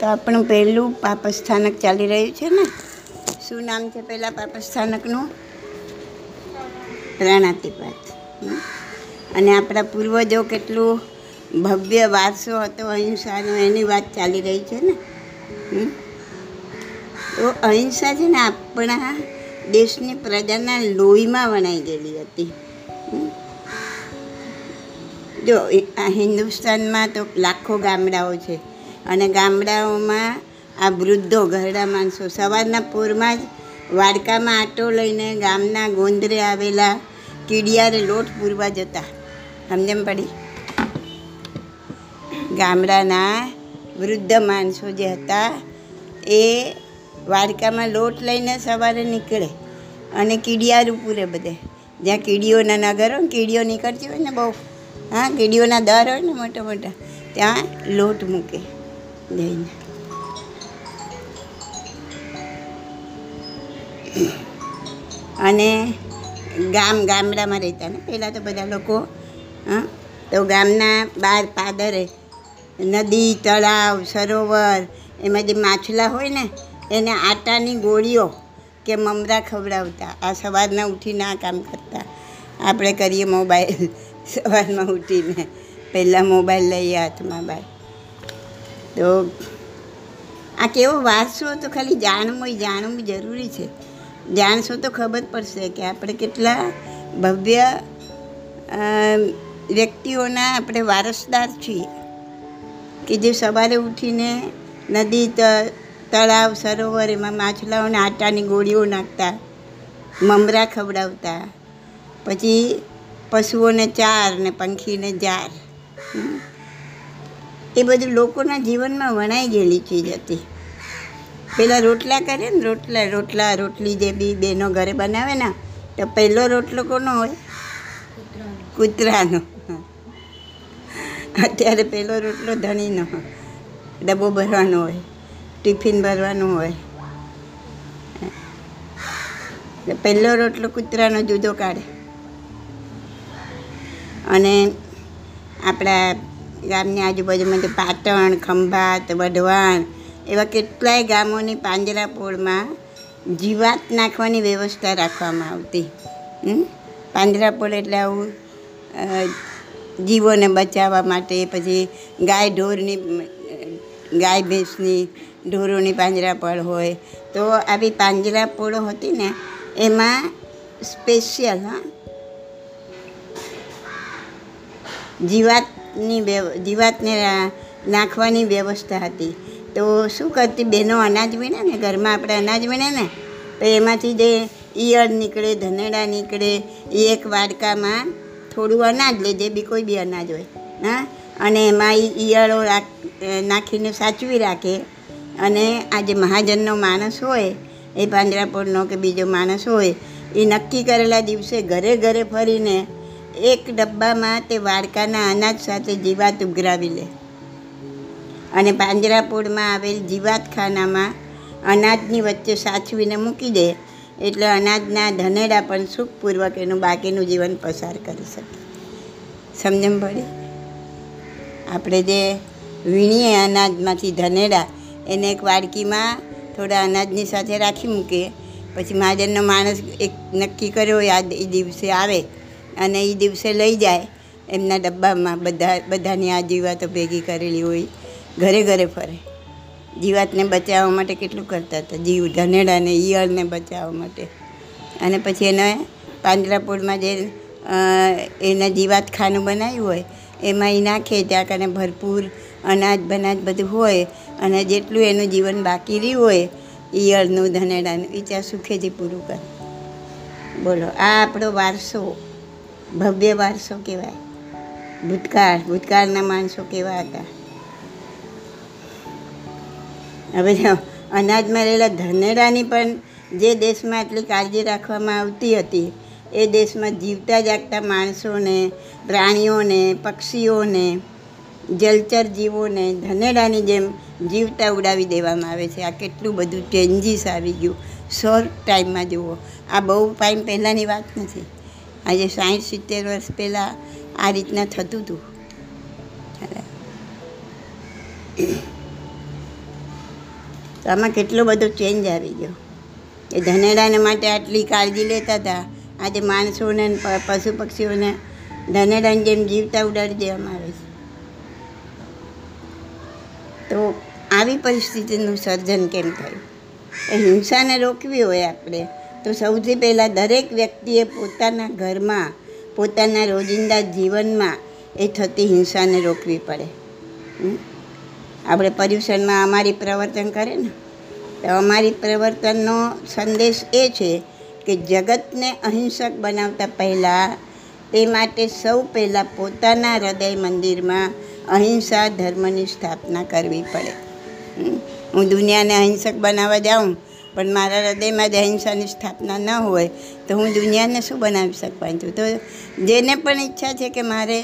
તો આપણું પહેલું પાપસ્થાનક ચાલી રહ્યું છે ને. શું નામ છે પહેલાં પાપસ્થાનકનું પ્રાણાતિપાત. અને આપણા પૂર્વજો કેટલું ભવ્ય વારસો હતો અહિંસાનો એની વાત ચાલી રહી છે ને. તો અહિંસા છે ને આપણા દેશની પ્રજાના લોહીમાં વણાઈ ગયેલી હતી. જો, આ હિન્દુસ્તાનમાં તો લાખો ગામડાઓ છે. અને ગામડાઓમાં આ વૃદ્ધો ઘરડા માણસો સવારના પૂરમાં જ વાડકામાં આટો લઈને ગામના ગોંદરે આવેલા કીડિયારે લોટ પૂરવા જતા. સમજમ પડી? ગામડાના વૃદ્ધ માણસો જે હતા, એ વાડકામાં લોટ લઈને સવારે નીકળે અને કીડિયારું પૂરે બધે. જ્યાં કીડીઓના નગર હોય કીડીઓ નીકળતી હોય ને બહુ, હા કીડીઓના દર હોય ને મોટા મોટા, ત્યાં લોટ મૂકે. જઈને અને ગામ ગામડામાં રહેતા ને. પહેલાં તો બધા લોકો, હા, તો ગામના બાર પાદરે, નદી, તળાવ, સરોવર, એમાં જે માછલા હોય ને, એને આટાની ગોળીઓ કે મમરા ખવડાવતા. આ સવારના ઉઠીને આ કામ કરતા. આપણે કરીએ મોબાઈલ. સવારમાં ઉઠીને પહેલાં મોબાઈલ લઈએ હાથમાં બાર. તો આ કેવો વારસો તો ખાલી જાણવું જાણવું જરૂરી છે. જાણશો તો ખબર પડશે કે આપણે કેટલા ભવ્ય વ્યક્તિઓના આપણે વારસદાર છીએ. કે જે સવારે ઉઠીને નદી તળાવ, સરોવર, એમાં માછલાઓને આટાની ગોળીઓ નાખતા, મમરા ખવડાવતા, પછી પશુઓને ચાર ને પંખીને જાર. હમ. એ બધું લોકોના જીવનમાં વણાઈ ગયેલી ચીજ હતી. પેલા રોટલા કરે ને રોટલા રોટલા, રોટલી જે બી બેનો ઘરે બનાવે ને, તો પહેલો રોટલો કોનો હોય? કૂતરાનો. અત્યારે પહેલો રોટલો ધણીનો. ડબ્બો ભરવાનો હોય, ટિફિન ભરવાનું હોય. પહેલો રોટલો કૂતરાનો જુદો કાઢે. અને આપણા ગામની આજુબાજુમાં જે પાટણ, ખંભાત, વઢવાણ એવા કેટલાય ગામોની પાંજરાપોળમાં જીવાત નાખવાની વ્યવસ્થા રાખવામાં આવતી. પાંજરાપોળ એટલે આવું જીવોને બચાવવા માટે, પછી ગાય ઢોરની, ગાય ભેંસની ઢોરોની પાંજરાપોળ હોય. તો આવી પાંજરાપોળો હતી ને, એમાં સ્પેશિયલ, હા જીવાતની બે જીવાતને નાખવાની વ્યવસ્થા હતી. તો શું કરતી બહેનો અનાજ વીણે ને? ઘરમાં આપણે અનાજ વીણે ને? તો એમાંથી જે ઈયળ નીકળે, ધનેડા નીકળે, એ એક વાડકામાં થોડું અનાજ લે, જે બી કોઈ બી અનાજ હોય, હા? અને એમાં એ ઈયળો નાખીને સાચવી રાખે. અને આ જે મહાજનનો માણસ હોય, એ પાંજરાપોળનો કે બીજો માણસ હોય, એ નક્કી કરેલા દિવસે ઘરે ઘરે ફરીને એક ડબ્બામાં તે વાડકાના અનાજ સાથે જીવાત ઉઘરાવી લે. અને પાંજરાપોળમાં આવેલ જીવાતખાનામાં અનાજની વચ્ચે સાચવીને મૂકી દે, એટલે અનાજના ધનેડા પણ સુખપૂર્વક એનું બાકીનું જીવન પસાર કરી શકે. સમજણ પડી? આપણે જે વીણીએ અનાજમાંથી ધનેડા, એને એક વાડકીમાં થોડા અનાજની સાથે રાખી મૂકીએ. પછી મહાજનનો માણસ એક નક્કી કર્યો હોય આ દિવસે આવે. અને એ દિવસે લઈ જાય. એમના ડબ્બામાં બધા, બધાની આ જીવાતો ભેગી કરેલી હોય. ઘરે ઘરે ફરે. જીવાતને બચાવવા માટે કેટલું કરતા હતા? જીવ ધનેડાને ઈયળને બચાવવા માટે. અને પછી એને પાંજરાપોળમાં જે એને જીવાત ખાનું બનાવ્યું હોય, એમાં એ નાખે, ત્યાં કને ભરપૂર અનાજ બનાજ બધું હોય અને જેટલું એનું જીવન બાકી રહ્યું હોય, ઈયળનું ધનેડાનું એ ત્યાં સુખેથી પૂરું કરે. બોલો, આ આપણો વારસો ભવ્ય વારસો કહેવાય. ભૂતકાળ, ભૂતકાળના માણસો કેવા હતા. હવે અનાજમાં રહેલા ધનેડાની પણ જે દેશમાં આટલી કાળજી રાખવામાં આવતી હતી, એ દેશમાં જીવતા જાગતા માણસોને, પ્રાણીઓને, પક્ષીઓને, જલચર જીવોને ધનેડાની જેમ જીવતા ઉડાવી દેવામાં આવે છે. આ કેટલું બધું ચેન્જીસ આવી ગયું. શોર્ટ ટાઈમમાં જુઓ. આ બહુ ટાઈમ પહેલાંની વાત નથી. આજે સાઠ સિત્તેર વર્ષ પહેલાં આ રીતના થતું હતું. આમાં કેટલો બધો ચેન્જ આવી ગયો. એ ધનેડાને માટે આટલી કાળજી લેતા હતા. આજે માણસોને પશુ પક્ષીઓને ધનેડાની જેમ જીવતા ઉડાડી દેવામાં આવે છે તો આવી પરિસ્થિતિનું સર્જન કેમ થયું? એ હિંસાને રોકવી હોય આપણે. તો સૌથી પહેલાં દરેક વ્યક્તિએ પોતાના ઘરમાં, પોતાના રોજિંદા જીવનમાં એ થતી હિંસાને રોકવી પડે? આપણે પર્યુષણમાં અમારી પ્રવર્તન કરે ને? તો અમારી પ્રવર્તનનો સંદેશ એ છે કે જગતને અહિંસક બનાવતા પહેલાં તે માટે સૌ પહેલાં પોતાના હૃદય મંદિરમાં અહિંસા ધર્મની સ્થાપના કરવી પડે. હું દુનિયાને અહિંસક બનાવવા જાઉં પણ મારા હૃદયમાં જ અહિંસાની સ્થાપના ન હોય તો હું દુનિયાને શું બનાવી શકવાની છું? તો જેને પણ ઈચ્છા છે કે મારે,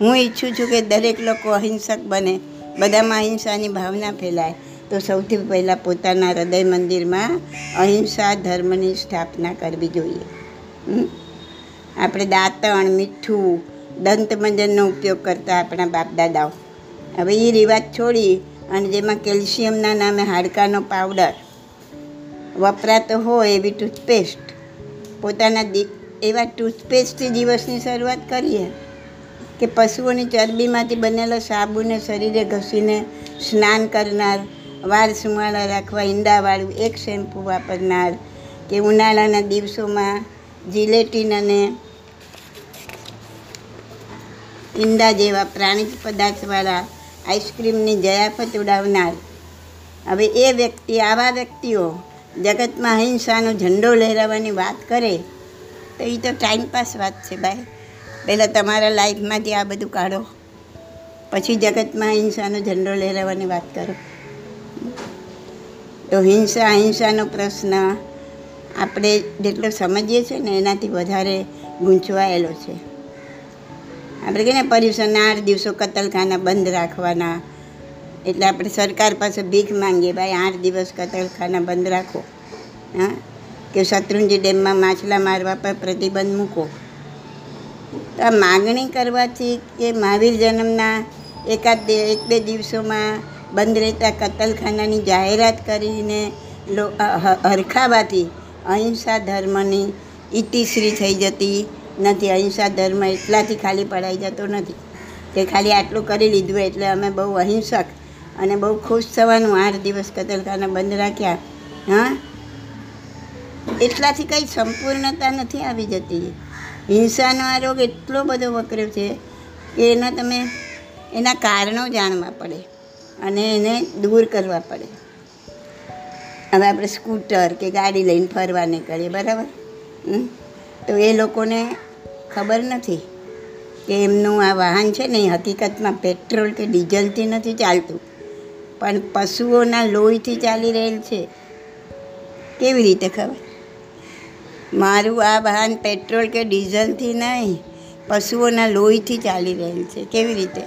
હું ઈચ્છું છું કે દરેક લોકો અહિંસક બને, બધામાં અહિંસાની ભાવના ફેલાય, તો સૌથી પહેલાં પોતાના હૃદય મંદિરમાં અહિંસા ધર્મની સ્થાપના કરવી જોઈએ. આપણે દાંતણ, મીઠું, દંતમંજનનો ઉપયોગ કરતા આપણા બાપ દાદાઓ હવે એ રિવાજ છોડી અને જેમાં કેલ્શિયમના નામે હાડકાનો પાવડર વપરાતો હોય એવી ટૂથપેસ્ટ પોતાના દી એવા ટૂથપેસ્ટથી દિવસની શરૂઆત કરીએ કે પશુઓની ચરબીમાંથી બનેલો સાબુને શરીરે ઘસીને સ્નાન કરનાર, વાળ સુંવાળા રાખવા ઈંડાવાળું એક શેમ્પૂ વાપરનાર કે ઉનાળાના દિવસોમાં જિલેટીન અને ઈંડા જેવા પ્રાણી પદાર્થવાળા આઈસ્ક્રીમની જયાફત ઉડાવનાર. હવે એ વ્યક્તિ, આવા વ્યક્તિઓ જગતમાં અહિંસાનો ઝંડો લહેરાવવાની વાત કરે, તો એ તો ટાઈમપાસ વાત છે ભાઈ. પહેલાં તમારા લાઈફમાંથી આ બધું કાઢો. પછી જગતમાં અહિંસાનો ઝંડો લહેરાવવાની વાત કરો. તો હિંસા, અહિંસાનો પ્રશ્ન આપણે જેટલો સમજીએ છીએ ને એનાથી વધારે ગૂંચવાયેલો છે. આપણે કહીએ ને પર્યુષણના આઠ દિવસો કતલખાના બંધ રાખવાના એટલે આપણે સરકાર પાસે ભીખ માંગીએ, ભાઈ, આઠ દિવસ કતલખાના બંધ રાખો. હા? કે શત્રુંજી ડેમમાં માછલા મારવા પર પ્રતિબંધ મૂકો. તો આ માગણી કરવાથી કે મહાવીર જન્મના એકાદ એક બે દિવસોમાં બંધ રહેતા કતલખાનાની જાહેરાત કરીને લો હરખાવાથી અહિંસા ધર્મની ઇતિશ્રી થઈ જતી નથી. અહિંસા ધર્મ એટલાથી ખાલી પડાઈ જતો નથી કે ખાલી આટલું કરી લીધું એટલે અમે બહુ અહિંસક અને બહુ ખુશ થવાનું આઠ દિવસ કતલખાના બંધ રાખ્યા. હા? એટલાથી કંઈ સંપૂર્ણતા નથી આવી જતી. હિંસાનો આ રોગ એટલો બધો વકર્યો છે કે એના તમે એના કારણો જાણવા પડે અને એને દૂર કરવા પડે. હવે આપણે સ્કૂટર કે ગાડી લઈને ફરવા નીકળીએ, બરાબર? તો એ લોકોને ખબર નથી કે એમનું આ વાહન છે ને એ હકીકતમાં પેટ્રોલ કે ડીઝલથી નથી ચાલતું. પણ પશુઓના લોહીથી ચાલી રહેલ છે. કેવી રીતે ખબર? મારું આ વાહન પેટ્રોલ કે ડીઝલથી નહીં, પશુઓના લોહીથી ચાલી રહેલ છે. કેવી રીતે?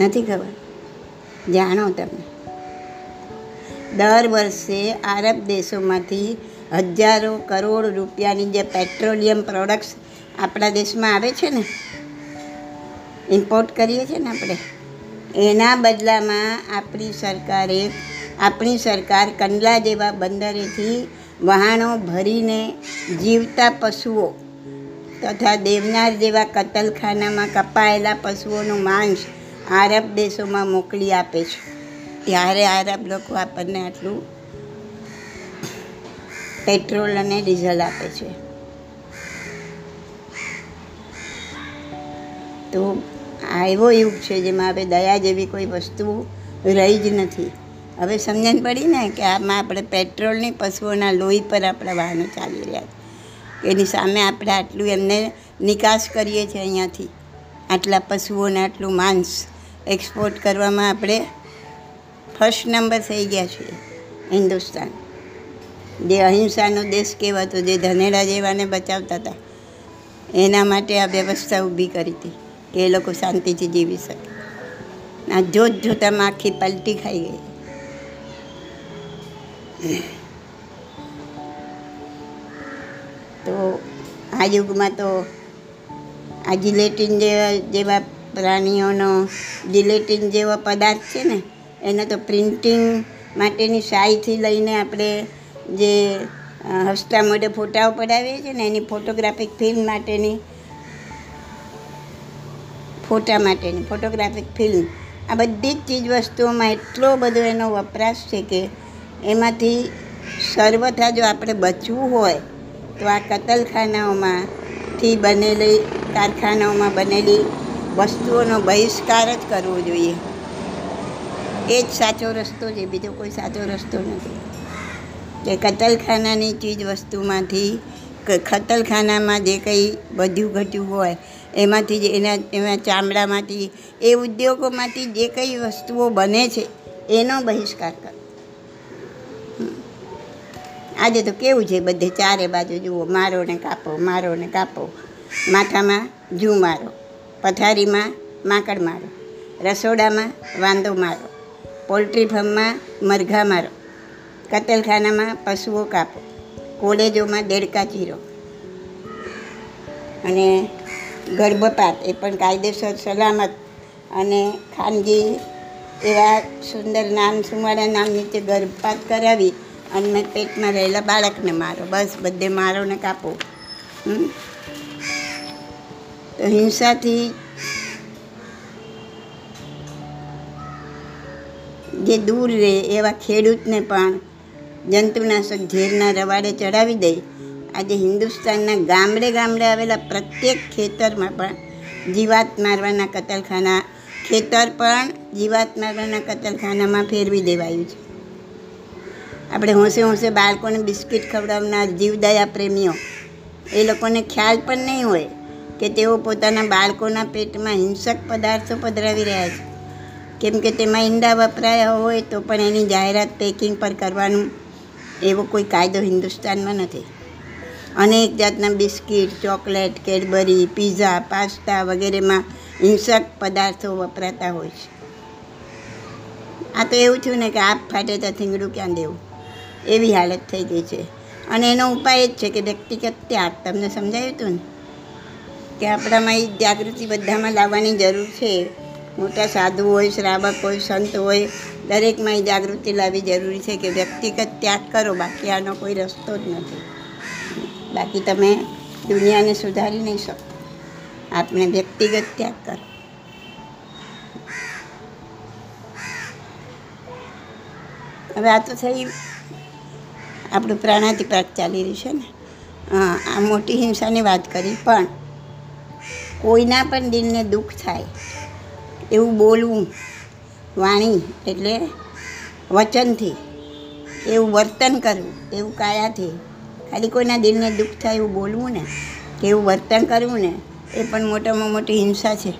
નથી ખબર. જાણો તમે. દર વર્ષે આરબ દેશોમાંથી હજારો કરોડ રૂપિયાની જે પેટ્રોલિયમ પ્રોડક્ટ્સ આપણા દેશમાં આવે છે ને, ઇમ્પોર્ટ કરીએ છીએ ને આપણે? એના બદલામાં આપણી સરકારે આપણી સરકાર કંડલા જેવા બંદરેથી વહાણો ભરીને જીવતા પશુઓ તથા દેવનાર જેવા કતલખાનામાં કપાયેલા પશુઓનું માંસ આરબ દેશોમાં મોકલી આપે છે. ત્યારે આરબ લોકો આપણને આટલું પેટ્રોલ અને ડીઝલ આપે છે. તો આ એવો યુગ છે જેમાં હવે દયા જેવી કોઈ વસ્તુ રહી જ નથી. હવે સમજણ પડી ને કે આમાં આપણે પેટ્રોલની પશુઓના લોહી પર આપણા વાહનો ચાલી રહ્યા છે. એની સામે આપણે આટલું એમને નિકાસ કરીએ છીએ અહીંયાથી. આટલા પશુઓને આટલું માંસ એક્સપોર્ટ કરવામાં આપણે ફર્સ્ટ નંબર થઈ ગયા છીએ હિન્દુસ્તાન. જે અહિંસાનો દેશ કહેવાતો, જે ધનેડા જેવાને બચાવતા હતા. એના માટે આ વ્યવસ્થા ઊભી કરી હતી. કે એ લોકો શાંતિથી જીવી શકે. આ જોત જોતામાં આખી પલટી ખાઈ ગઈ. તો આ યુગમાં તો આ જિલેટિન જેવા જેવા પ્રાણીઓનો જિલેટિન જેવો પદાર્થ છે ને, એને તો પ્રિન્ટિંગ માટેની શાહીથી લઈને આપણે જે હસતા મોઢે ફોટાઓ પડાવીએ છીએ ને, એની ફોટોગ્રાફિક ફિલ્મ માટેની ફોટા માટેની ફોટોગ્રાફિક ફિલ્મ આ બધી જ ચીજ વસ્તુઓમાં એટલો બધો એનો વપરાશ છે કે એમાંથી સર્વથા જો આપણે બચવું હોય, તો આ કતલખાનાઓમાંથી બનેલી, કારખાનાઓમાં બનેલી વસ્તુઓનો બહિષ્કાર જ કરવો જોઈએ. એ જ સાચો રસ્તો છે, બીજો કોઈ સાચો રસ્તો નથી. કે કતલખાનાની ચીજ વસ્તુમાંથી કતલખાનામાં જે કંઈ વધ્યું ઘટ્યું હોય એમાંથી જ એના એના ચામડામાંથી એ ઉદ્યોગોમાંથી જે કંઈ વસ્તુઓ બને છે, એનો બહિષ્કાર કરો. આજે તો કેવું છે બધે ચારે બાજુ જુઓ મારો ને કાપો મારો ને કાપો, માથામાં જૂ મારો, પથારીમાં માકડ મારો, રસોડામાં વાંદો મારો, પોલ્ટ્રી ફાર્મમાં મરઘા મારો, કતલખાનામાં પશુઓ કાપો, કોલેજોમાં દેડકા ચીરો. અને ગર્ભપાત, એ પણ કાયદેસર સલામત અને ખાનગી એવા સુંદર નામ સુમારા નામ નીચે ગર્ભપાત કરાવી અને મેં પેટમાં રહેલા બાળકને મારો બસ, બધે મારો ને કાપો? તો હિંસાથી જે દૂર રહે એવા ખેડૂતને પણ જંતુનાશક ઝેરના રવાડે ચડાવી દઈ આજે હિન્દુસ્તાનના ગામડે ગામડે આવેલા પ્રત્યેક ખેતરમાં પણ જીવાત મારવાના કતલખાના, ખેતર પણ જીવાત મારવાના કતલખાનામાં ફેરવી દેવાયું છે. આપણે હોંશે હોંશે બાળકોને બિસ્કિટ ખવડાવનાર જીવદયા પ્રેમીઓ, એ લોકોને ખ્યાલ પણ નહીં હોય કે તેઓ પોતાના બાળકોના પેટમાં હિંસક પદાર્થો પધરાવી રહ્યા છે. કેમ કે તેમાં ઈંડા વપરાયા હોય તો પણ એની જાહેરાત પેકિંગ પર કરવાનું એવો કોઈ કાયદો હિન્દુસ્તાનમાં નથી. અનેક જાતના biscuit, chocolate, Cadbury, pizza, pasta વગેરેમાં હિંસક પદાર્થો વપરાતા હોય છે. આ તો એવું થયું ને કે આપ ફાટે તો થીંગડું ક્યાં દેવું? એવી હાલત થઈ ગઈ છે. અને એનો ઉપાય જ છે કે વ્યક્તિગત ત્યાગ. તમને સમજાયું હતું ને? કે આપણામાં એ જાગૃતિ બધામાં લાવવાની જરૂર છે. મોટા સાધુ હોય, શ્રાવક હોય, સંત હોય, દરેકમાં એ જાગૃતિ લાવવી જરૂરી છે કે વ્યક્તિગત ત્યાગ કરો. બાકી આનો કોઈ રસ્તો જ નથી. બાકી તમે દુનિયાને સુધારી નહીં શકો. આપણે વ્યક્તિગત ત્યાગ કરો. હવે આ તો થઈ આપણું પ્રાણાતિપાત ચાલી રહ્યું છે ને. આ મોટી હિંસાની વાત કરી, પણ કોઈના પણ દિલને દુઃખ થાય, એવું બોલવું, વાણી એટલે વચનથી, એવું વર્તન કરવું, એવું કાયાથી ખાલી કોઈના દિલને દુઃખ થાય એવું બોલવું ને, કે એવું વર્તન કરવું ને, એ પણ મોટામાં મોટી હિંસા છે.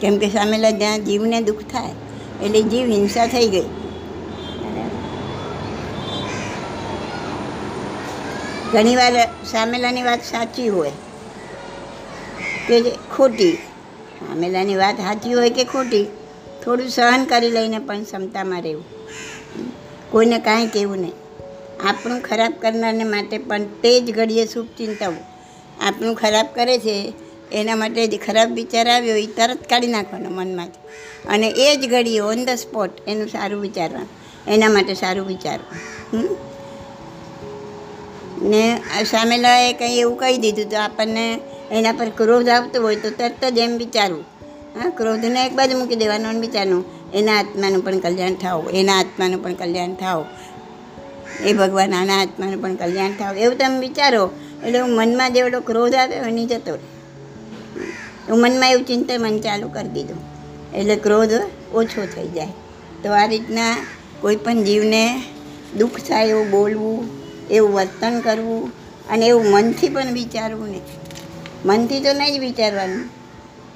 કેમ કે સામેલા જ્યાં જીવને દુઃખ થાય, એટલે જીવ હિંસા થઈ ગઈ. ઘણીવાર સામેલાની વાત સાચી હોય કે ખોટી, સામેલાની વાત સાચી હોય કે ખોટી, થોડું સહન કરી લઈને પણ ક્ષમતામાં રહેવું. કોઈને કાંઈ કહેવું નહીં. આપણું ખરાબ કરનારને માટે પણ તે જ ઘડીએ શુભ ચિંતાવું આપણું ખરાબ કરે છે, એના માટે જે ખરાબ વિચાર આવ્યો એ તરત કાઢી નાખવાનો મનમાંથી. અને એ જ ઘડીએ ઓન ધ સ્પોટ એનું સારું વિચારવાનું. એના માટે સારું વિચારવું? ને સામેલાએ કંઈ એવું કહી દીધું તો આપણને એના પર ક્રોધ આવતો હોય તો તરત જ એમ વિચારવું. હા, ક્રોધને એક બાજુ મૂકી દેવાનો અને વિચારનું એના આત્માનું પણ કલ્યાણ થાવ એના આત્માનું પણ કલ્યાણ થાવ એ ભગવાન આના આત્માનું પણ કલ્યાણ થાવ. એવું તમે વિચારો. એટલે હું મનમાં જેવડો ક્રોધ આવ્યો એની જતો હું મનમાં એવું ચિંતન મન ચાલુ કરી દીધું. એટલે ક્રોધ ઓછો થઈ જાય. તો આ રીતના કોઈ પણ જીવને દુઃખ થાય એવું બોલવું, એવું વર્તન કરવું અને એવું મનથી પણ વિચારવું નહીં. મનથી તો નહીં જ વિચારવાનું.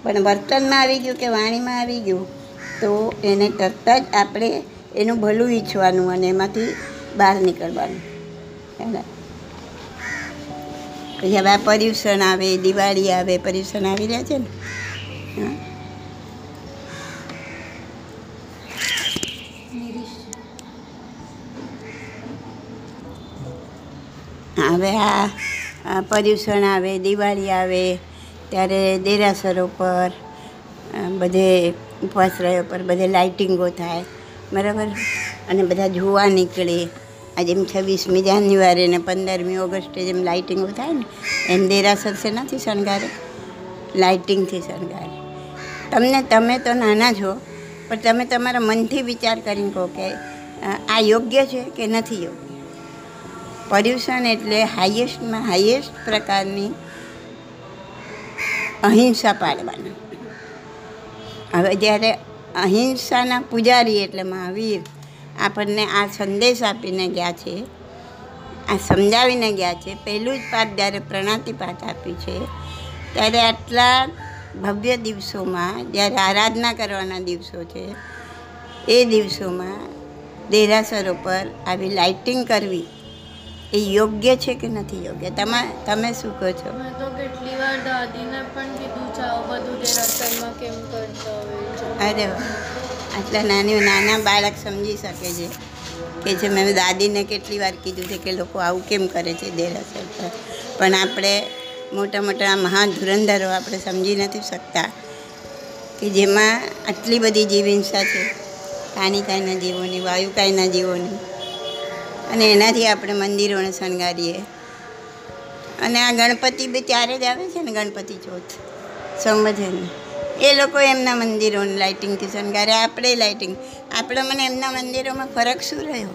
પણ વર્તનમાં આવી ગયું કે વાણીમાં આવી ગયું, તો એને તરત જ આપણે એનું ભલું ઈચ્છવાનું અને એમાંથી બહાર નીકળવાનું. બરાબર? પછી હવે આ પર્યુષણ આવે, દિવાળી આવે, પર્યુષણ આવી રહ્યા છે ને? હવે આ પર્યુષણ આવે, દિવાળી આવે, ત્યારે દેરાસરો પર બધે ઉપવાસ રહ્યો પર બધે લાઇટિંગો થાય, બરાબર? અને બધા જોવા નીકળે. આ જેમ છવ્વીસમી જાન્યુઆરી ને પંદરમી ઓગસ્ટે જેમ લાઇટિંગો થાય ને, એમ દેરાસર છે નથી શણગારે? લાઇટિંગથી શણગારે. તમને, તમે તો નાના છો, પણ તમે તમારા મનથી વિચાર કરીને કહો કે આ યોગ્ય છે કે નથી યોગ્ય? પર્યુષણ એટલે હાઈએસ્ટમાં હાઈએસ્ટ પ્રકારની અહિંસા પાડવાના. હવે જ્યારે અહિંસાના પૂજારી એટલે મહાવીર આપણને આ સંદેશ આપીને ગયા છે, આ સમજાવીને ગયા છે. પહેલું જ પાઠ જ્યારે પ્રણાતિ પાઠ આપ્યું છે, ત્યારે આટલા ભવ્ય દિવસોમાં, જ્યારે આરાધના કરવાના દિવસો છે, એ દિવસોમાં દેરાસરો પર આવી લાઇટિંગ કરવી એ યોગ્ય છે કે નથી યોગ્ય? તમે તમે શું કહો છો? મેં તો કેટલી વાર દાદીને પણ કીધું છે આવું બધું દેરાસરમાં કેમ કરતા હોય અરે આટલા નાની નાના બાળક સમજી શકે છે કે જે મેં દાદીને કેટલી વાર કીધું છે કે લોકો આવું કેમ કરે છે દેરાસર પર. પણ આપણે મોટા મોટા મહાન ધુરંધરો આપણે સમજી નથી શકતા કે જેમાં આટલી બધી જીવહિંસા છે. પાણીકાયના જીવોની વાયુકાયના જીવોની. અને એનાથી આપણે મંદિરોને શણગારીએ. અને આ ગણપતિ બી ત્યારે જ આવે છે ને ગણપતિ ચોથ સંવધની એ લોકો એમના મંદિરોને લાઇટિંગથી શણગારે, આપણે લાઇટિંગ. આપણે મને એમના મંદિરોમાં ફરક શું રહ્યો?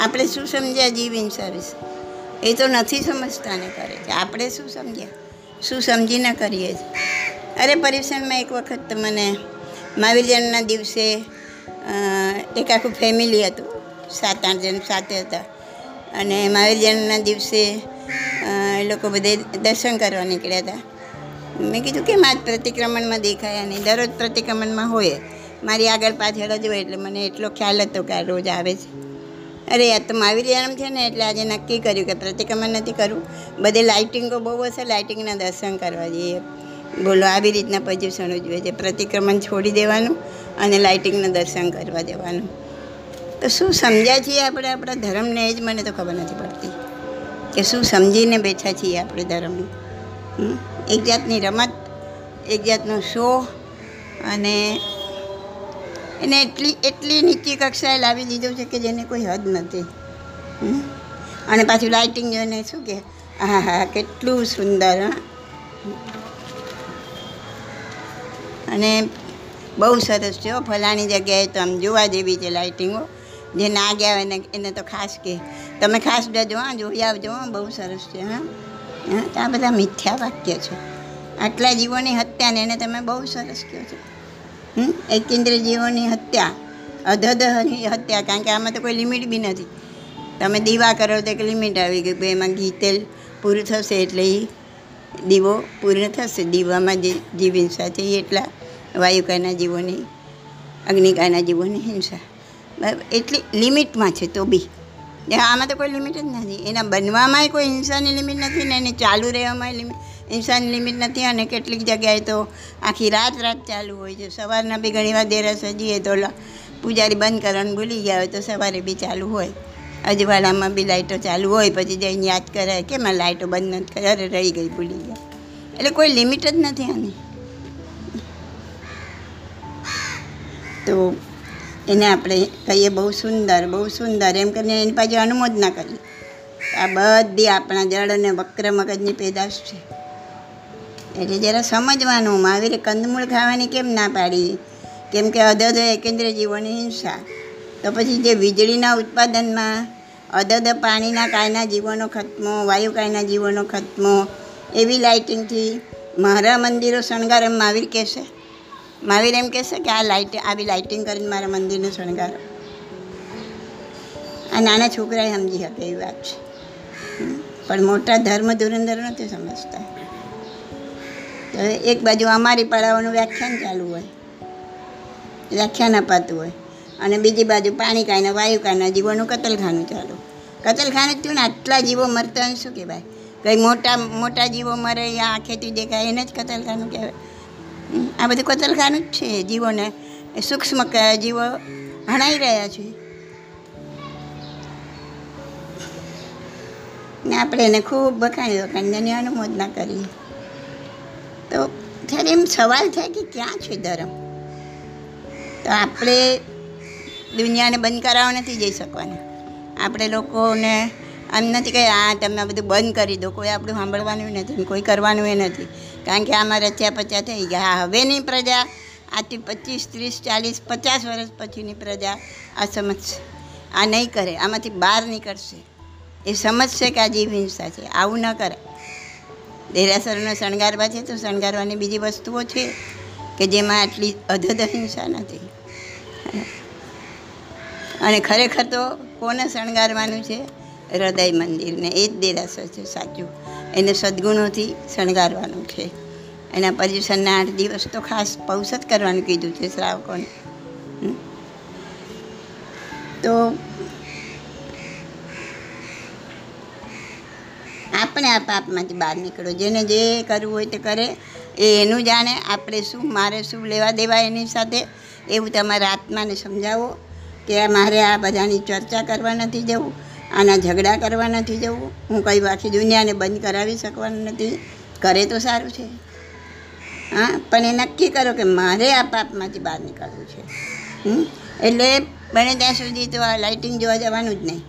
આપણે શું સમજ્યા જીવ વિશે એ તો નથી સમજતા ને કરે છે આપણે શું સમજ્યા? શું સમજીને કરીએ છીએ અરે પર્યુષણમાં એક વખત મને મહાવીર જન્મના દિવસે એક આખું ફેમિલી હતું. સાત આઠ જણ સાથે હતા. અને મહાવીર જન્મના દિવસે એ લોકો બધે દર્શન કરવા નીકળ્યા હતા. મેં કીધું, કેમ આજ પ્રતિક્રમણમાં દેખાયા નહીં? દરરોજ પ્રતિક્રમણમાં હોય. મારી આગળ પાછળ જ હોય એટલે મને એટલો ખ્યાલ હતો કે આ રોજ આવે છે. અરે, આ તો મહાવીર જન્મ છે ને એટલે આજે નક્કી કર્યું કે પ્રતિક્રમણ નથી કરવું. બધે લાઇટિંગો બહુ હશે, લાઇટિંગના દર્શન કરવા જઈએ. બોલો, આવી રીતના પોઝિશન ઉજવે છે. પ્રતિક્રમણ છોડી દેવાનું અને લાઇટિંગના દર્શન કરવા જવાનું તો શું સમજ્યા છીએ આપણે? આપણા ધર્મને એ જ મને તો ખબર નથી પડતી કે શું સમજીને બેઠા છીએ આપણે ધર્મને? એક જાતની રમત, એક જાતનો શો અને એને એટલી એટલી નીચી કક્ષાએ લાવી દીધો છે કે જેને કોઈ હદ નથી. અને પાછું લાઇટિંગ જોઈને શું કે હા હા, કેટલું સુંદર અને બહુ સરસ છે ફલાણી જગ્યાએ તો આમ જોવા જેવી છે લાઇટિંગો જે ના ગયા હોય એને એને તો ખાસ કે તમે ખાસ જજો હા જોઈ આવજો બહુ સરસ છે, હા. હા, તો આ બધા મિથ્યા વાક્ય છે. આટલા જીવોની હત્યા ને એને તમે બહુ સરસ કહો છો. હમ? એકેન્દ્રિય જીવોની હત્યા, અધધની હત્યા, કારણ કે આમાં તો કોઈ લિમિટ બી નથી. તમે દીવા કરો તો એક લિમિટ આવી ગઈ ભાઈ એમાં ઘી, તેલ પૂરું થશે એટલે એ દીવો પૂર્ણ થશે. દીવામાં જે જીવ હિંસા છે એટલા વાયુકાના જીવોની, અગ્નિકાના જીવોની હિંસા. એટલી લિમિટમાં છે તો બી. આમાં તો કોઈ લિમિટ જ નથી. એના બનવામાંય કોઈ હિંસાની લિમિટ નથી ને એને ચાલુ રહેવામાં લિમિટ હિંસાની લિમિટ નથી અને કેટલીક જગ્યાએ તો આખી રાત રાત ચાલુ હોય છે. સવારના બી ઘણીવાર દેરાસર જઈએ તો પૂજારી બંધ કરવાનું ભૂલી ગયા હોય તો સવારે બી ચાલુ હોય. અજવાળામાં બી લાઇટો ચાલુ હોય, પછી જઈને યાદ કરે કેમ આ લાઇટો બંધ નથી કરે અરે રહી ગઈ ભૂલી ગયા. એટલે કોઈ લિમિટ જ નથી આની. તો એને આપણે કહીએ બહુ સુંદર બહુ સુંદર. એમ કરીને એની પાછળ અનુમોદના કરીએ આ બધી આપણા જળ અને વક્ર મગજની પેદાશ છે. એટલે જરા સમજવાનું, મહાવીરે કંદમૂળ ખાવાની કેમ ના પાડી? કેમ કે અધધ એકેન્દ્રિય જીવોની હિંસા. તો પછી જે વીજળીના ઉત્પાદનમાં અધધ પાણીના કાયના જીવોનો ખતમો, વાયુ કાયના જીવોનો ખતમો, એવી લાઇટિંગથી મારા મંદિરો શણગાર એમ મહાવીર કહેશે મહાવીર એમ કહેશે કે આ લાઇટ આવી લાઇટિંગ કરીને મારા મંદિરને શણગારો. આ નાના છોકરાએ સમજી શકે એવી વાત છે. પણ મોટા ધર્મ ધુરંધર નથી સમજતા. તો એક બાજુ અમારી પડાવવાનું વ્યાખ્યાન ચાલુ હોય. વ્યાખ્યાન અપાતું હોય. અને બીજી બાજુ પાણી કાયના, વાયુ કાયના, જીવોનું કતલખાનું ચાલુ. કતલખાનું થયું ને આટલા જીવો મરતા શું કહેવાય? કંઈ મોટા મોટા જીવો મરે, યા આંખેથી દેખાય, એને જ કતલખાનું કહેવાય. આ બધું કતલખાનું જ છે જીવોને. સૂક્ષ્મ જીવો હણાઈ રહ્યા છે. ને આપણે એને ખૂબ વખાણી એની અનુમોદના કરીએ તો ત્યારે એમ સવાલ થાય કે ક્યાં છે ધર્મ? તો આપણે દુનિયાને બંધ કરાવવા નથી જઈ શકવાના. આપણે લોકોને એમ નથી કે, આ તમે બધું બંધ કરી દો, કોઈ આપણું સાંભળવાનું નથી, કોઈ કરવાનું એ નથી. કારણ કે આમાં રચ્યા પચ્યા થઈ ગયા. આ હવેની પ્રજા, આથી પચીસ, ત્રીસ, ચાલીસ, પચાસ વર્ષ પછીની પ્રજા આ સમજશે. આ નહીં કરે, આમાંથી બહાર નીકળશે. એ સમજશે કે આ જીવ હિંસા છે. આવું ન કરે. દેરાસરનો શણગારવા છે તો શણગારવાની બીજી વસ્તુઓ છે કે જેમાં આટલી અધધ હિંસા નથી. અને ખરેખર તો કોને શણગારવાનું છે? હૃદય મંદિરને એ જ દેરાસર છે, સાચું. એને સદગુણોથી શણગારવાનું છે. એના પર્યુષણના આઠ દિવસ તો ખાસ પૌષ જ કરવાનું કીધું છે શ્રાવકોને. તો આપણે આ પાપમાંથી બહાર નીકળો. જેને જે કરવું હોય તે કરે. એ એનું જાણે આપણે શું, મારે શું લેવા દેવા એની સાથે. એવું તમારા આત્માને સમજાવો કે મારે આ બધાની ચર્ચા કરવા નથી જવું. આના ઝઘડા કરવા નથી જવું. હું કંઈ આખી દુનિયાને બંધ કરાવી શકવાનું નથી. કરે તો સારું છે. હા, પણ એ નક્કી કરો કે મારે આ પાપમાંથી બહાર નીકળવું છે? એટલે બને ત્યાં સુધી તો આ લાઇટિંગ જોવા જવાનું જ નહીં.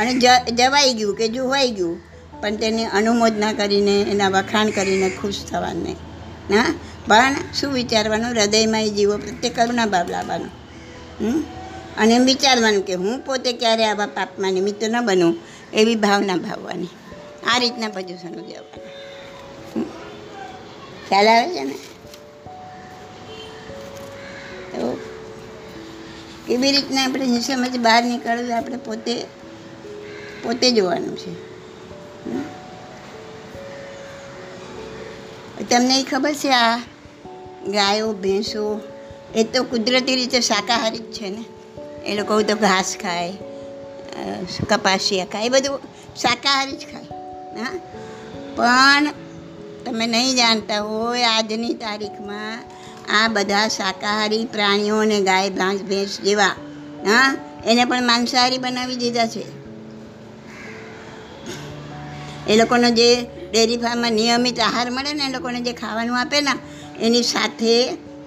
અને જવાઈ ગયું કે જોવાઈ ગયું, પણ તેની અનુમોદના કરીને, એના વખાણ કરીને ખુશ થવાનું. નહીં હા? પણ શું વિચારવાનું? હૃદયમાં એ જીવો પ્રત્યે કરુણા ભાવ લાવવાનો. હમ? અને એમ વિચારવાનું કે હું પોતે ક્યારે આવા પાપમાં નિમિત્ત ન બનું એવી ભાવના ભાવવાની. આ રીતના પજુષણ ઉજવવાના? ખ્યાલ આવે છે ને? તો એવી રીતના આપણે હિંસામાંથી બહાર નીકળવું આપણે પોતે પોતે જોવાનું છે. તમને એ ખબર છે આ ગાયો, ભેંસો, એ તો કુદરતી રીતે શાકાહારી જ છે ને? એ લોકો તો ઘાસ ખાય કપાસિયા ખાય, એ બધું શાકાહારી જ ખાય, હા. પણ તમે નહીં જાણતા હોય આજની તારીખમાં આ બધા શાકાહારી પ્રાણીઓને ગાય, ભેંસ ભેંસ જેવા, હા, એને પણ માંસાહારી બનાવી દીધા છે. એ લોકોનો જે ડેરી ફાર્મમાં નિયમિત આહાર મળે ને એ લોકોને જે ખાવાનું આપે ને, એની સાથે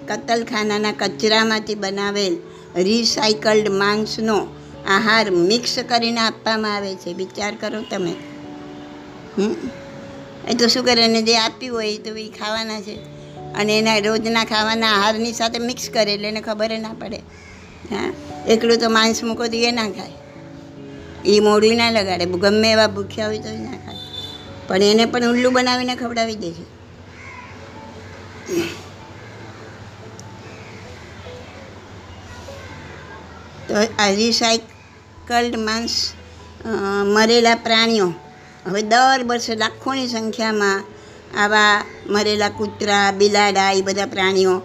કતલખાનાના કચરામાંથી બનાવેલ રિસાયકલ્ડ માંસનો આહાર મિક્સ કરીને આપવામાં આવે છે. વિચાર કરો તમે. એ તો શું કરે, એને જે આપ્યું હોય તો એ ખાવાના છે. અને એના રોજના ખાવાના આહારની સાથે મિક્સ કરે એટલે એને ખબર ના પડે. હા? એકલું તો માંસ મૂકો તો એ ના ખાય. એ મોડું ના લગાડે. ગમે એવા ભૂખ્યા હોય તો એ ના ખાય. પણ એને પણ ઉલ્લું બનાવીને ખવડાવી દે છે. તો આ રિસાયકલ્ડ માંસ મરેલા પ્રાણીઓ. હવે દર વર્ષે લાખોની સંખ્યામાં આવા મરેલા કૂતરા, બિલાડા એ બધા પ્રાણીઓ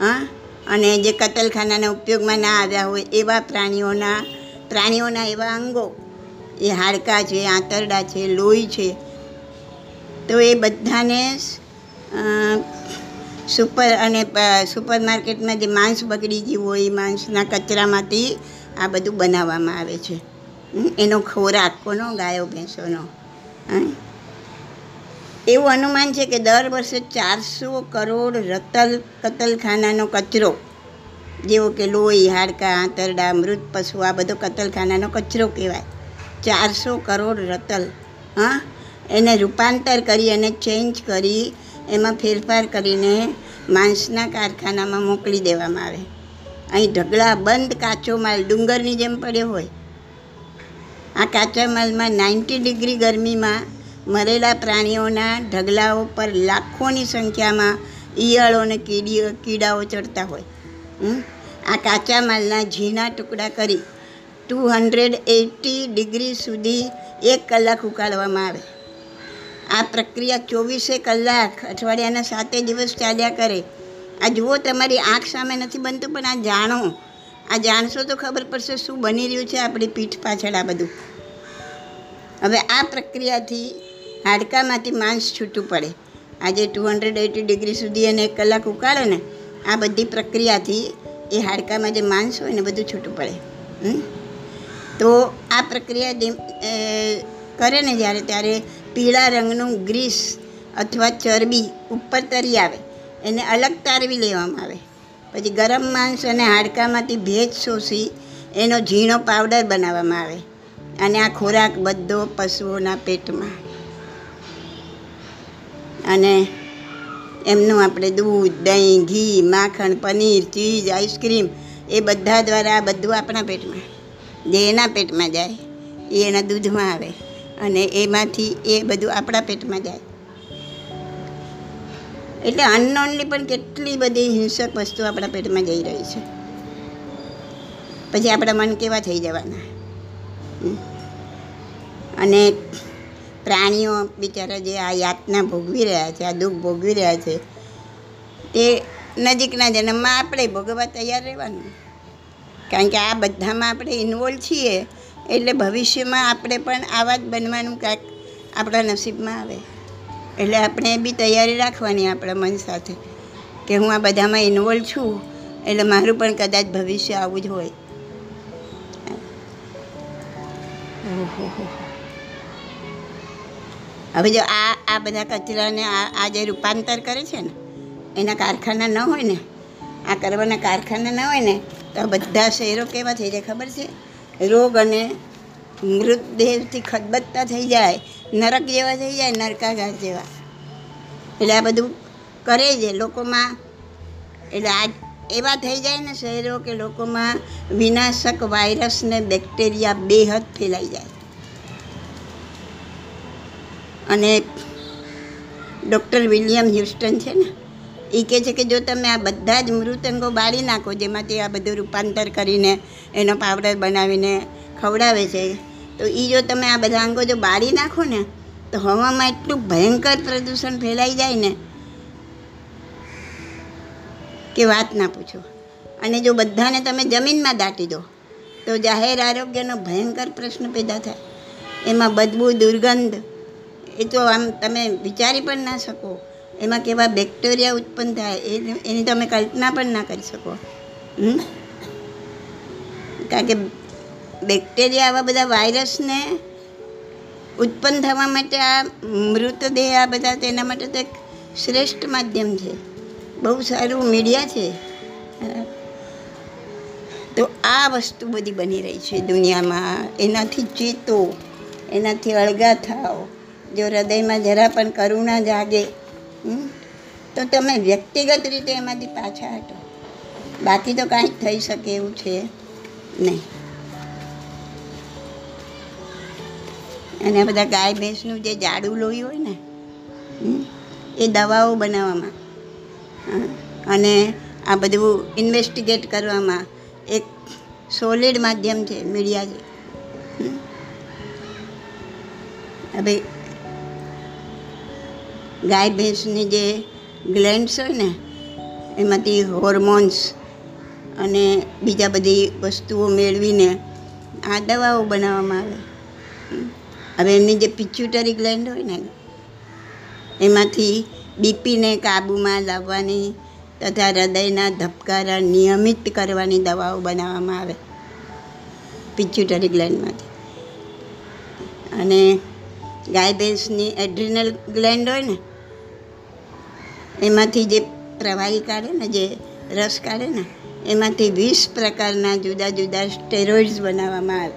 હા અને જે કતલખાનાના ઉપયોગમાં ના આવ્યા હોય એવા પ્રાણીઓના પ્રાણીઓના એવા અંગો. એ હાડકાં છે, આંતરડા છે, લોહી છે. તો એ બધાને સુપર અને સુપર માર્કેટમાં જે માંસ બગડી ગયું હોય એ માંસના કચરામાંથી આ બધું બનાવવામાં આવે છે. એનો ખોરાક કોનો, ગાયો, ભેંસોનો? એવું અનુમાન છે કે દર વર્ષે ચારસો કરોડ રતલ કતલખાનાનો કચરો, જેવો કે લોહી, હાડકાં, આંતરડા, મૃત પશુ, આ બધો કતલખાનાનો કચરો કહેવાય. ચારસો કરોડ રતલ. હા, એને રૂપાંતર કરી અને ચેન્જ કરી એમાં ફેરફાર કરીને માંસના કારખાનામાં મોકલી દેવામાં આવે. અહીં ઢગલા બંધ કાચો માલ ડુંગરની જેમ પડ્યો હોય. આ કાચા માલમાં નાઇન્ટી ડિગ્રી ગરમીમાં મરેલા પ્રાણીઓના ઢગલાઓ પર લાખોની સંખ્યામાં ઈયળો અને કીડીઓ કીડાઓ ચડતા હોય? આ કાચા માલના ઝીણા ટુકડા કરી ટુ હંડ્રેડ એટી ડિગ્રી સુધી એક કલાક ઉકાળવામાં આવે. આ પ્રક્રિયા ચોવીસે કલાક અઠવાડિયાના સાતે દિવસ ચાલ્યા કરે. આ જુઓ, તમારી આંખ સામે નથી બનતું, પણ આ જાણો. આ જાણશો તો ખબર પડશે શું બની રહ્યું છે આપણી પીઠ પાછળ આ બધું. હવે આ પ્રક્રિયાથી હાડકામાંથી માંસ છૂટું પડે. આજે ટુ હંડ્રેડ એટી ડિગ્રી સુધી અને એક કલાક ઉકાળે ને, આ બધી પ્રક્રિયાથી એ હાડકામાં જે માંસ હોય ને બધું છૂટું પડે? તો આ પ્રક્રિયા કરે ને જ્યારે, ત્યારે પીળા રંગનું ગ્રીસ અથવા ચરબી ઉપર તરી આવે. એને અલગ તારવી લેવામાં આવે. પછી ગરમ માંસ અને હાડકામાંથી ભેજ શોષી એનો ઝીણો પાવડર બનાવવામાં આવે. અને આ ખોરાક બધો પશુઓના પેટમાં. અને એમનું આપણે દૂધ, દહીં, ઘી, માખણ, પનીર, ચીઝ, આઈસ્ક્રીમ એ બધા દ્વારા આ બધું આપણા પેટમાં. જે એના પેટમાં જાય, એ એના દૂધમાં આવે. અને એમાંથી એ બધું આપણા પેટમાં જાય. એટલે અનનોનલી પણ કેટલી બધી હિંસક વસ્તુ આપણા પેટમાં જઈ રહી છે. પછી આપણા મન કેવા થઈ જવાના. અને પ્રાણીઓ બિચારા જે આ યાતના ભોગવી રહ્યા છે, આ દુઃખ ભોગવી રહ્યા છે, તે નજીકના જન્મમાં આપણે ભોગવવા તૈયાર રહેવાનું. કારણ કે આ બધામાં આપણે ઇન્વોલ્વ છીએ. એટલે ભવિષ્યમાં આપણે પણ આવા જ બનવાનું કાંઈક આપણા નસીબમાં આવે. એટલે આપણે બી તૈયારી રાખવાની આપણા મન સાથે, કે હું આ બધામાં ઇન્વોલ્વ છું, એટલે મારું પણ કદાચ ભવિષ્ય આવું જ હોય. હવે જો આ આ બધા કચરાને આ જે રૂપાંતર કરે છે ને, એના કારખાના ન હોય ને, આ કરવાના કારખાના ન હોય ને, તો બધા શહેરો કેવા થઈ જાય ખબર છે? રોગ અને મૃતદેહથી ખદબદતા થઈ જાય, નરક જેવા થઈ જાય, નરકાઘાત જેવા. એટલે આ બધું કરે છે લોકોમાં. એટલે આ એવા થઈ જાય ને શહેરો કે લોકોમાં વિનાશક વાયરસ ને બેક્ટેરિયા બેહદ ફેલાઈ જાય. અને ડૉક્ટર વિલિયમ હ્યુસ્ટન છે ને એ કહે છે કે જો તમે આ બધા જ મૃતંગો બાળી નાખો, જેમાંથી આ બધું રૂપાંતર કરીને એનો પાવડર બનાવીને ખવડાવે છે, તો એ જો તમે આ બધા અંગો જો બાળી નાખો ને, તો હવામાં એટલું ભયંકર પ્રદૂષણ ફેલાઈ જાય ને કે વાત ના પૂછો. અને જો બધાને તમે જમીનમાં દાટી દો, તો જાહેર આરોગ્યનો ભયંકર પ્રશ્ન પેદા થાય. એમાં બદબૂ, દુર્ગંધ, એ તો આમ તમે વિચારી પણ ના શકો. એમાં કેવા બેક્ટેરિયા ઉત્પન્ન થાય એની તમે કલ્પના પણ ના કરી શકો? કારણ કે બેક્ટેરિયા આવા બધા વાયરસને ઉત્પન્ન થવા માટે આ મૃતદેહ, આ બધા તેના માટે તો એક શ્રેષ્ઠ માધ્યમ છે બહુ સારું મીડિયા છે. તો આ વસ્તુ બધી બની રહી છે દુનિયામાં એનાથી ચેતો એનાથી અળગા થાઓ જો હૃદયમાં જરા પણ કરુણા જાગે તો તમે વ્યક્તિગત રીતે એમાંથી પાછા હટો. બાકી તો કાંઈ થઈ શકે એવું છે નહીં. અને બધા ગાય ભેંસનું જે જાડું લોહી હોય ને એ દવાઓ બનાવવામાં. અને આ બધું ઇન્વેસ્ટિગેટ કરવામાં એક સોલિડ માધ્યમ છે મીડિયા છે હવે ગાય ભેંસની જે ગ્લેન્ડ્સ હોય ને, એમાંથી હોર્મોન્સ અને બીજા બધી વસ્તુઓ મેળવીને આ દવાઓ બનાવવામાં આવે. હવે એમની જે પિચ્યુટરી ગ્લેન્ડ હોય ને, એમાંથી બીપીને કાબૂમાં લાવવાની તથા હૃદયના ધબકારા નિયમિત કરવાની દવાઓ બનાવવામાં આવે પિચ્યુટરી ગ્લેન્ડમાંથી અને ગાય ભેંસની એડ્રિનલ ગ્લેન્ડ હોય ને એમાંથી જે પ્રવાહી કાઢે ને, જે રસ કાઢે ને, એમાંથી વીસ પ્રકારના જુદા જુદા સ્ટેરોઇડ્સ બનાવવામાં આવે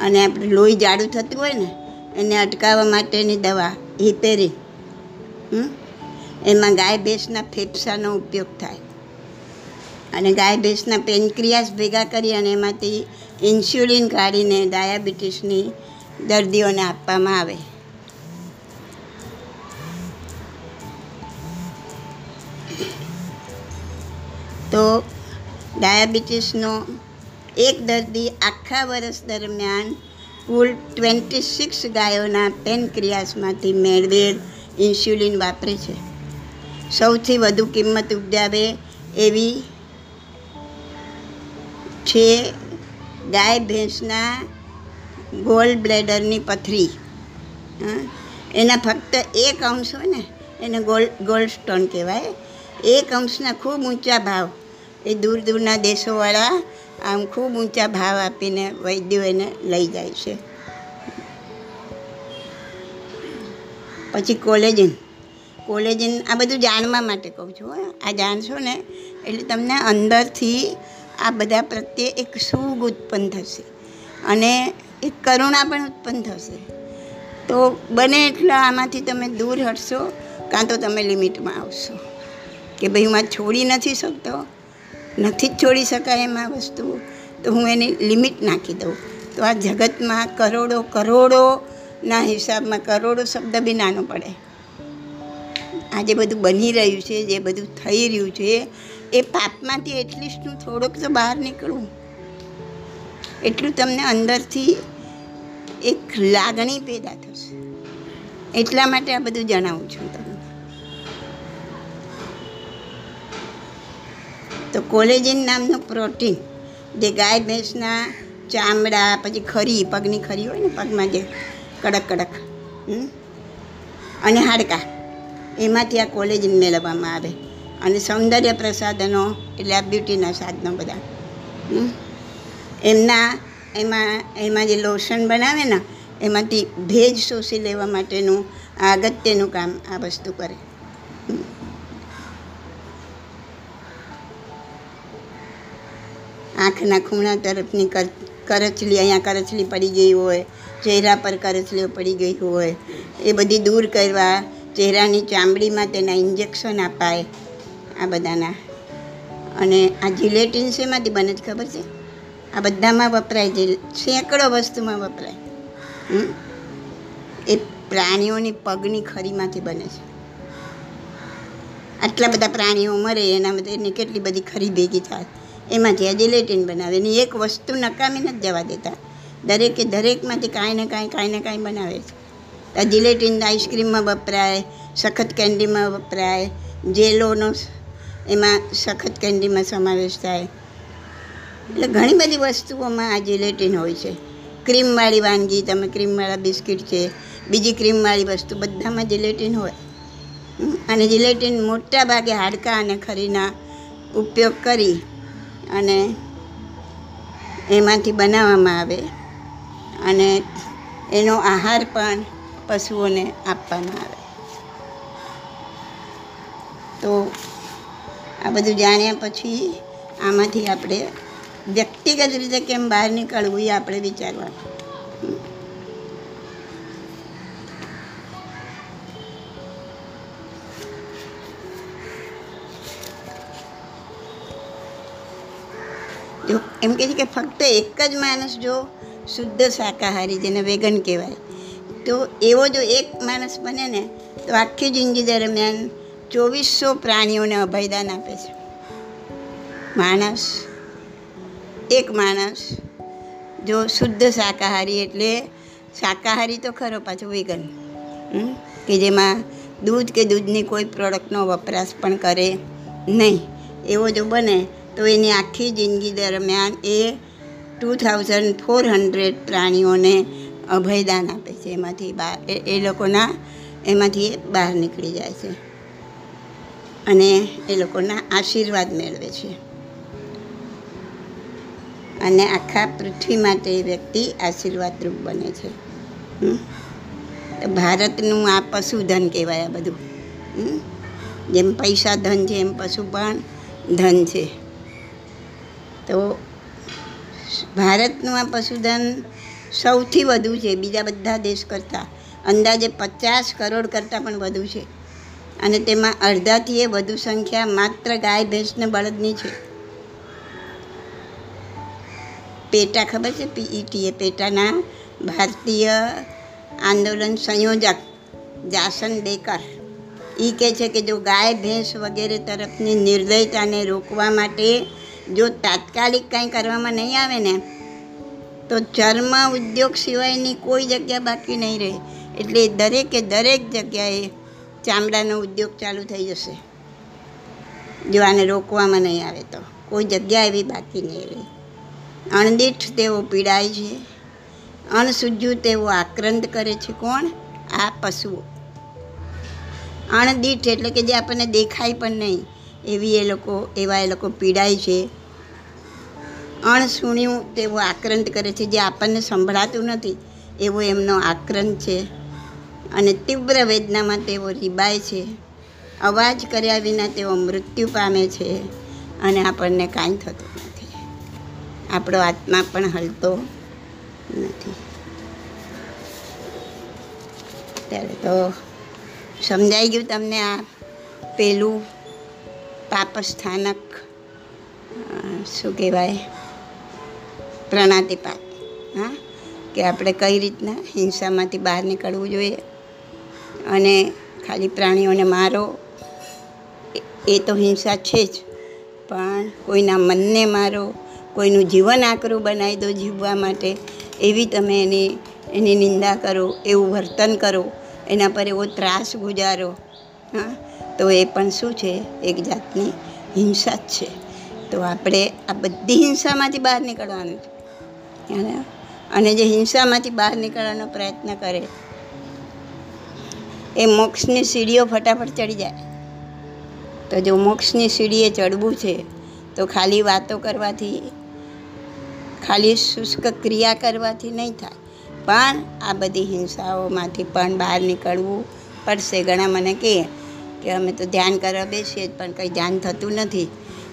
અને આપણે લોહી જાડું થતું હોય ને, એને અટકાવવા માટેની દવા હમ? એમાં ગાય ભેંસના ફેફસાનો ઉપયોગ થાય અને ગાય ભેંસના પેનક્રિયાસ ભેગા કરી અને એમાંથી ઇન્સ્યુલિન કાઢીને ડાયાબિટીસની દર્દીઓને આપવામાં આવે તો ડાયાબિટીસનો એક દર્દી આખા વર્ષ દરમિયાન કુલ ટ્વેન્ટી સિક્સ ગાયોના પેનક્રિયાસમાંથી મેળવેલ ઇન્સ્યુલિન વાપરે છે. સૌથી વધુ કિંમત ઉપજાવે એવી છે ગાય ભેંસના ગોલ બ્લેડરની પથરી? એના ફક્ત એક અંશ હોય ને, એને ગોલ્ડ ગોલ્ડ સ્ટોન કહેવાય. એક અંશના ખૂબ ઊંચા ભાવ એ દૂર દૂરના દેશોવાળા આમ ખૂબ ઊંચા ભાવ આપીને વૈદ્યો એને લઈ જાય છે. પછી કોલેજન. કોલેજન આ બધું જાણવા માટે કહું છું આ જાણશો ને એટલે તમને અંદરથી આ બધા પ્રત્યે એક સુગ ઉત્પન્ન થશે અને એક કરુણા પણ ઉત્પન્ન થશે. તો બને એટલા આમાંથી તમે દૂર હટશો કાં તો તમે લિમિટમાં આવશો. કે ભાઈ હું આ છોડી નથી શકતો નથી જ છોડી શકાય એમાં વસ્તુ. તો હું એની લિમિટ નાખી દઉં. તો આ જગતમાં કરોડો, કરોડોના હિસાબમાં કરોડો શબ્દ બી નાનો પડે. આ જે બધું બની રહ્યું છે, જે બધું થઈ રહ્યું છે, એ પાપમાંથી એટલીસ્ટ હું થોડોક તો બહાર નીકળું. એટલું તમને અંદરથી એક લાગણી પેદા થશે. એટલા માટે આ બધું જણાવું છું તમને તો કોલેજિન નામનું પ્રોટીન, જે ગાય, ભેંસના ચામડા, પછી ખરી, પગની ખરી હોય ને, પગમાં જે કડક કડક અને હાડકાં, એમાંથી આ કોલેજિન મેળવવામાં આવે. અને સૌંદર્ય પ્રસાધનો, એટલે આ બ્યુટીના સાધનો બધા એમના, એમાં એમાં જે લોશન બનાવે ને, એમાંથી ભેજ શોષી લેવા માટેનું અગત્યનું કામ આ વસ્તુ કરે. આંખના ખૂણા તરફની કર, કરચલી, અહીંયા કરચલી પડી ગઈ હોય, ચહેરા પર કરચલીઓ પડી ગઈ હોય, એ બધી દૂર કરવા ચહેરાની ચામડીમાં તેના ઇન્જેક્શન અપાય, આ બધાના. અને આ જિલેટિન શેમાંથી બને જ ખબર છે? આ બધામાં વપરાય છે, સેંકડો વસ્તુમાં વપરાય? એ પ્રાણીઓની પગની ખરીમાંથી બને છે. આટલા બધા પ્રાણીઓ મરે, એના માટે એની કેટલી બધી ખરી ભેગી થાય. એમાંથી આ જિલેટિન બનાવે ને એક વસ્તુ નકામી નથી જવા દેતા. દરેકે દરેકમાંથી કાંઈ ને કાંઈ કાંઈ ને કાંઈ બનાવે છે. જિલેટિન આઈસ્ક્રીમમાં વપરાય, સખત કેન્ડીમાં વપરાય, જેલોનો એમાં સખત કેન્ડીમાં સમાવેશ થાય. એટલે ઘણી બધી વસ્તુઓમાં આ જિલેટિન હોય છે. ક્રીમવાળી વાનગી, તમે ક્રીમવાળા બિસ્કિટ છે, બીજી ક્રીમવાળી વસ્તુ, બધામાં જિલેટિન હોય. અને જિલેટિન મોટા ભાગે હાડકાં અને ખરીના ઉપયોગ કરી અને એમાંથી બનાવવામાં આવે અને એનો આહાર પણ પશુઓને આપવામાં આવે. તો આ બધું જાણ્યા પછી આમાંથી આપણે વ્યક્તિગત રીતે કેમ બહાર નીકળવું એ આપણે વિચારવાનું. એમ કહે છે કે ફક્ત એક જ માણસ જો શુદ્ધ શાકાહારી જેને વેગન કહેવાય, તો એવો જો એક માણસ બને ને, તો આખી જિંદગી દરમિયાન ચોવીસો પ્રાણીઓને અભયદાન આપે છે માણસ, એક માણસ જો શુદ્ધ શાકાહારી એટલે શાકાહારી તો ખરો પાછો વેગન? કે જેમાં દૂધ કે દૂધની કોઈ પ્રોડક્ટનો વપરાશ પણ કરે નહીં એવો જો બને તો એની આખી જિંદગી દરમિયાન એ ટુ થાઉઝન્ડ ફોર હંડ્રેડ પ્રાણીઓને અભયદાન આપે છે. એમાંથી બહાર એ લોકોના, એમાંથી એ બહાર નીકળી જાય છે. અને એ લોકોના આશીર્વાદ મેળવે છે. અને આખા પૃથ્વી માટે એ વ્યક્તિ આશીર્વાદરૂપ બને છે. ભારતનું આ પશુધન કહેવાય આ બધું. જેમ પૈસા ધન છે, એમ પશુ પણ ધન છે. તો ભારતનું આ પશુધન સૌથી વધુ છે, બીજા બધા દેશ કરતાં. અંદાજે પચાસ કરોડ કરતાં પણ વધુ છે. અને તેમાં અડધાથી એ વધુ સંખ્યા માત્ર ગાય, ભેંસ ને બળદની છે. પેટા ખબર છે પીઈટી એ પેટાના ભારતીય આંદોલન સંયોજક જાસન ડેકર. એ કહે છે કે જો ગાય, ભેંસ વગેરે તરફની નિર્દયતાને રોકવા માટે જો તાત્કાલિક કાંઈ કરવામાં નહીં આવે ને, તો ચર્મ ઉદ્યોગ સિવાયની કોઈ જગ્યા બાકી નહીં રહે. એટલે દરેકે દરેક જગ્યાએ ચામડાનો ઉદ્યોગ ચાલુ થઈ જશે. જો આને રોકવામાં નહીં આવે તો. કોઈ જગ્યા એવી બાકી નહીં રહે. અણદીઠ તેઓ પીડાય છે. અણસુજ્યું તેઓ આક્રંદ કરે છે. કોણ? આ પશુઓ. અણદીઠ એટલે કે જે આપણને દેખાય પણ નહીં, એવી એ લોકો, એવા એ લોકો પીડાય છે. અણસુણ્યું તેવો આક્રંત કરે છે, જે આપણને સંભળાતું નથી, એવો એમનો આક્રંત છે. અને તીવ્ર વેદનામાં તેઓ રીબાય છે. અવાજ કર્યા વિના તેઓ મૃત્યુ પામે છે અને આપણને કાંઈ થતું નથી. આપણો આત્મા પણ હલતો નથી. ત્યારે તો સમજાઈ ગયું તમને આ પેલું પાપસ્થાનક શું કહેવાય? પ્રણાતિપાત. હા? કે આપણે કઈ રીતના હિંસામાંથી બહાર નીકળવું જોઈએ અને ખાલી પ્રાણીઓને મારો, એ- તો હિંસા છે જ. પણ કોઈના મનને મારો, કોઈનું જીવન આકરું બનાવી દો જીવવા માટે, એવી તમે એની એની નિંદા કરો, એવું વર્તન કરો, એના પર એવો ત્રાસ ગુજારો. હા? તો એ પણ શું છે? એક જાતની હિંસા જ છે. તો આપણે આ બધી હિંસામાંથી બહાર નીકળવાનું છે. અને અને જે હિંસામાંથી બહાર નીકળવાનો પ્રયત્ન કરે, એ મોક્ષની સીડીઓ ફટાફટ ચડી જાય. તો જો મોક્ષની સીડીએ ચડવું છે, તો ખાલી વાતો કરવાથી, ખાલી શુષ્ક ક્રિયા કરવાથી નહીં થાય. પણ આ બધી હિંસાઓમાંથી પણ બહાર નીકળવું પડશે. ઘણા મને કહે કે અમે તો ધ્યાન કરવા બેસીએ પણ કંઈ ધ્યાન થતું નથી.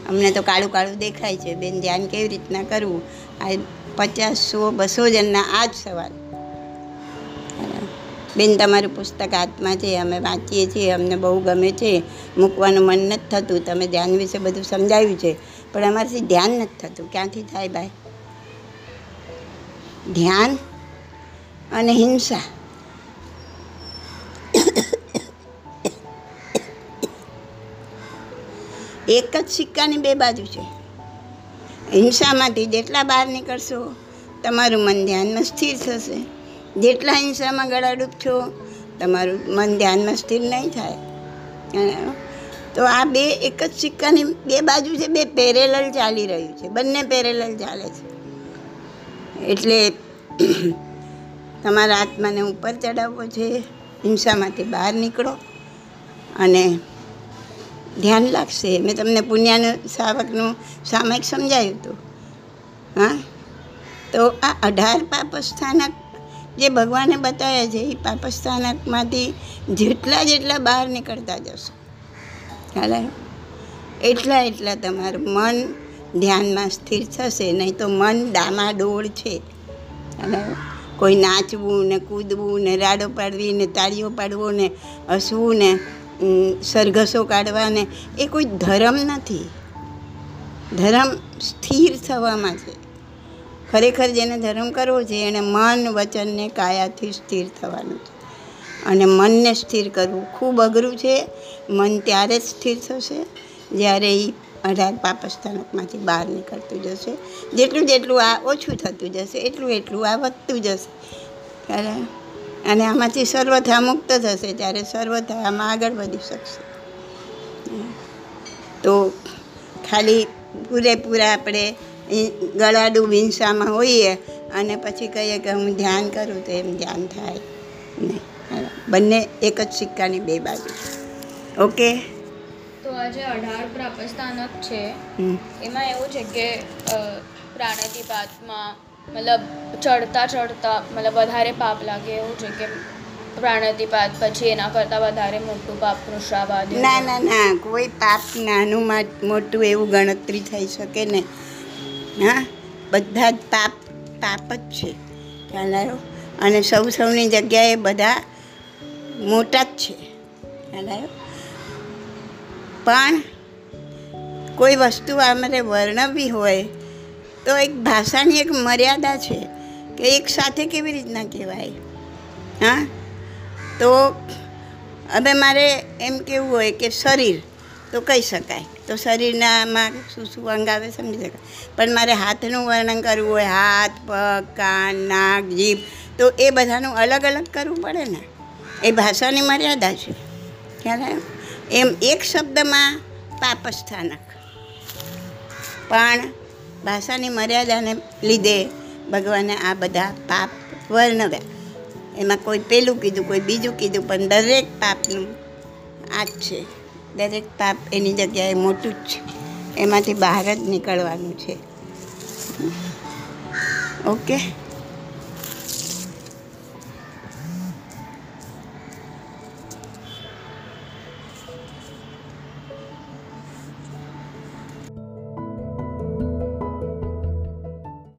અમને તો કાળું કાળું દેખાય છે. બેન, ધ્યાન કેવી રીતના કરવું? આ પચાસ, સો, બસો જણના આ જ સવાલ. બેન, તમારું પુસ્તક હાથમાં છે, અમે વાંચીએ છીએ, અમને બહુ ગમે છે. મૂકવાનું મન નથી થતું. તમે ધ્યાન વિશે બધું સમજાવ્યું છે, પણ અમારાથી ધ્યાન નથી થતું. ક્યાંથી થાય, ભાઈ? ધ્યાન અને હિંસા. એક જ સિક્કાની બે બાજુ છે. હિંસામાંથી જેટલા બહાર નીકળશો, તમારું મન ધ્યાનમાં સ્થિર થશે. જેટલા હિંસામાં ગળાડૂબ છો, તમારું મન ધ્યાનમાં સ્થિર નહીં થાય. તો આ બે એક જ સિક્કાની બે બાજુ છે, બે પેરેલલ ચાલી રહ્યું છે. બંને પેરેલલ ચાલે છે. એટલે તમારા આત્માને ઉપર ચડાવવો છે, હિંસામાંથી બહાર નીકળો અને ધ્યાન લાગશે. મેં તમને પુણ્યાનું શાવકનું સામાયિક સમજાવ્યું હતું. હા? તો આ અઢાર પાપસ્થાનક જે ભગવાને બતાવ્યા છે, એ પાપસ્થાનકમાંથી જેટલા જેટલા બહાર નીકળતા જશો. ખ્યાલ એટલા એટલા તમારું મન ધ્યાનમાં સ્થિર થશે, નહીં તો મન ડામાડોળ છે. અને કોઈ નાચવું ને કૂદવું ને રાડો પાડવી ને તાળીઓ પાડવો ને હસવું ને સરઘસો કાઢવાને, એ કોઈ ધર્મ નથી. ધર્મ સ્થિર થવામાં છે. ખરેખર જેને ધર્મ કરવો છે એણે મન વચનને કાયાથી સ્થિર થવાનું છે. અને મનને સ્થિર કરવું ખૂબ અઘરું છે. મન ત્યારે જ સ્થિર થશે, જ્યારે એ અઢાર પાપસ્થાનકમાંથી બહાર નીકળતું જશે. જેટલું જેટલું આ ઓછું થતું જશે, એટલું એટલું આ વધતું જશે. ત્યારે અને આમાંથી સર્વથા મુક્ત થશે ત્યારે સર્વથા આમાં આગળ વધી શકશે. તો ખાલી પૂરેપૂરા આપણે ગળાડું વિંસામાં હિંસામાં હોઈએ અને પછી કહીએ કે હું ધ્યાન કરું તો એમ ધ્યાન થાય. નહીં. બંને એક જ સિક્કાની બે બાજુ ઓકે? તો આજે અઢાર પ્રાપસ્થાનક છે. એમાં એવું છે કે અ, પ્રાણાતિપાતમાં મતલબ ચડતા ચડતા મતલબ વધારે પાપ લાગે એવું છે કે પ્રાણતિપાત પછી એના કરતાં વધારે મોટું પાપ વૃષાવાદ ના ના ના કોઈ પાપ નાનું મોટું એવું ગણતરી થઈ શકે ને હા બધા જ પાપ પાપ જ છે. ખ્યાલ આવ્યો? અને સૌ સૌની જગ્યાએ બધા મોટા જ છે. ખ્યાલ આવ્યો? પણ કોઈ વસ્તુ અમારે વર્ણવવી હોય તો એક ભાષાની એક મર્યાદા છે કે એક સાથે કેવી રીતના કહેવાય? હા? તો હવે મારે એમ કેવું હોય કે શરીર, તો કહી શકાય. તો શરીરનામાં શું શું અંગ આવે સમજી શકાય. પણ મારે હાથનું વર્ણન કરવું હોય, હાથ, પગ, કાન, નાક, જીભ, તો એ બધાનું અલગ અલગ કરવું પડે ને. એ ભાષાની મર્યાદા છે. ખ્યાલ એમ એક શબ્દમાં પાપસ્થાનક. પણ ભાષાની મર્યાદાને લીધે ભગવાને આ બધા પાપ વર્ણવ્યા. એમાં કોઈ પેલું કીધું, કોઈ બીજું કીધું, પણ દરેક પાપનું આ જ છે. દરેક પાપ એની જગ્યાએ મોટું જ છે. એમાંથી બહાર જ નીકળવાનું છે. ઓકે?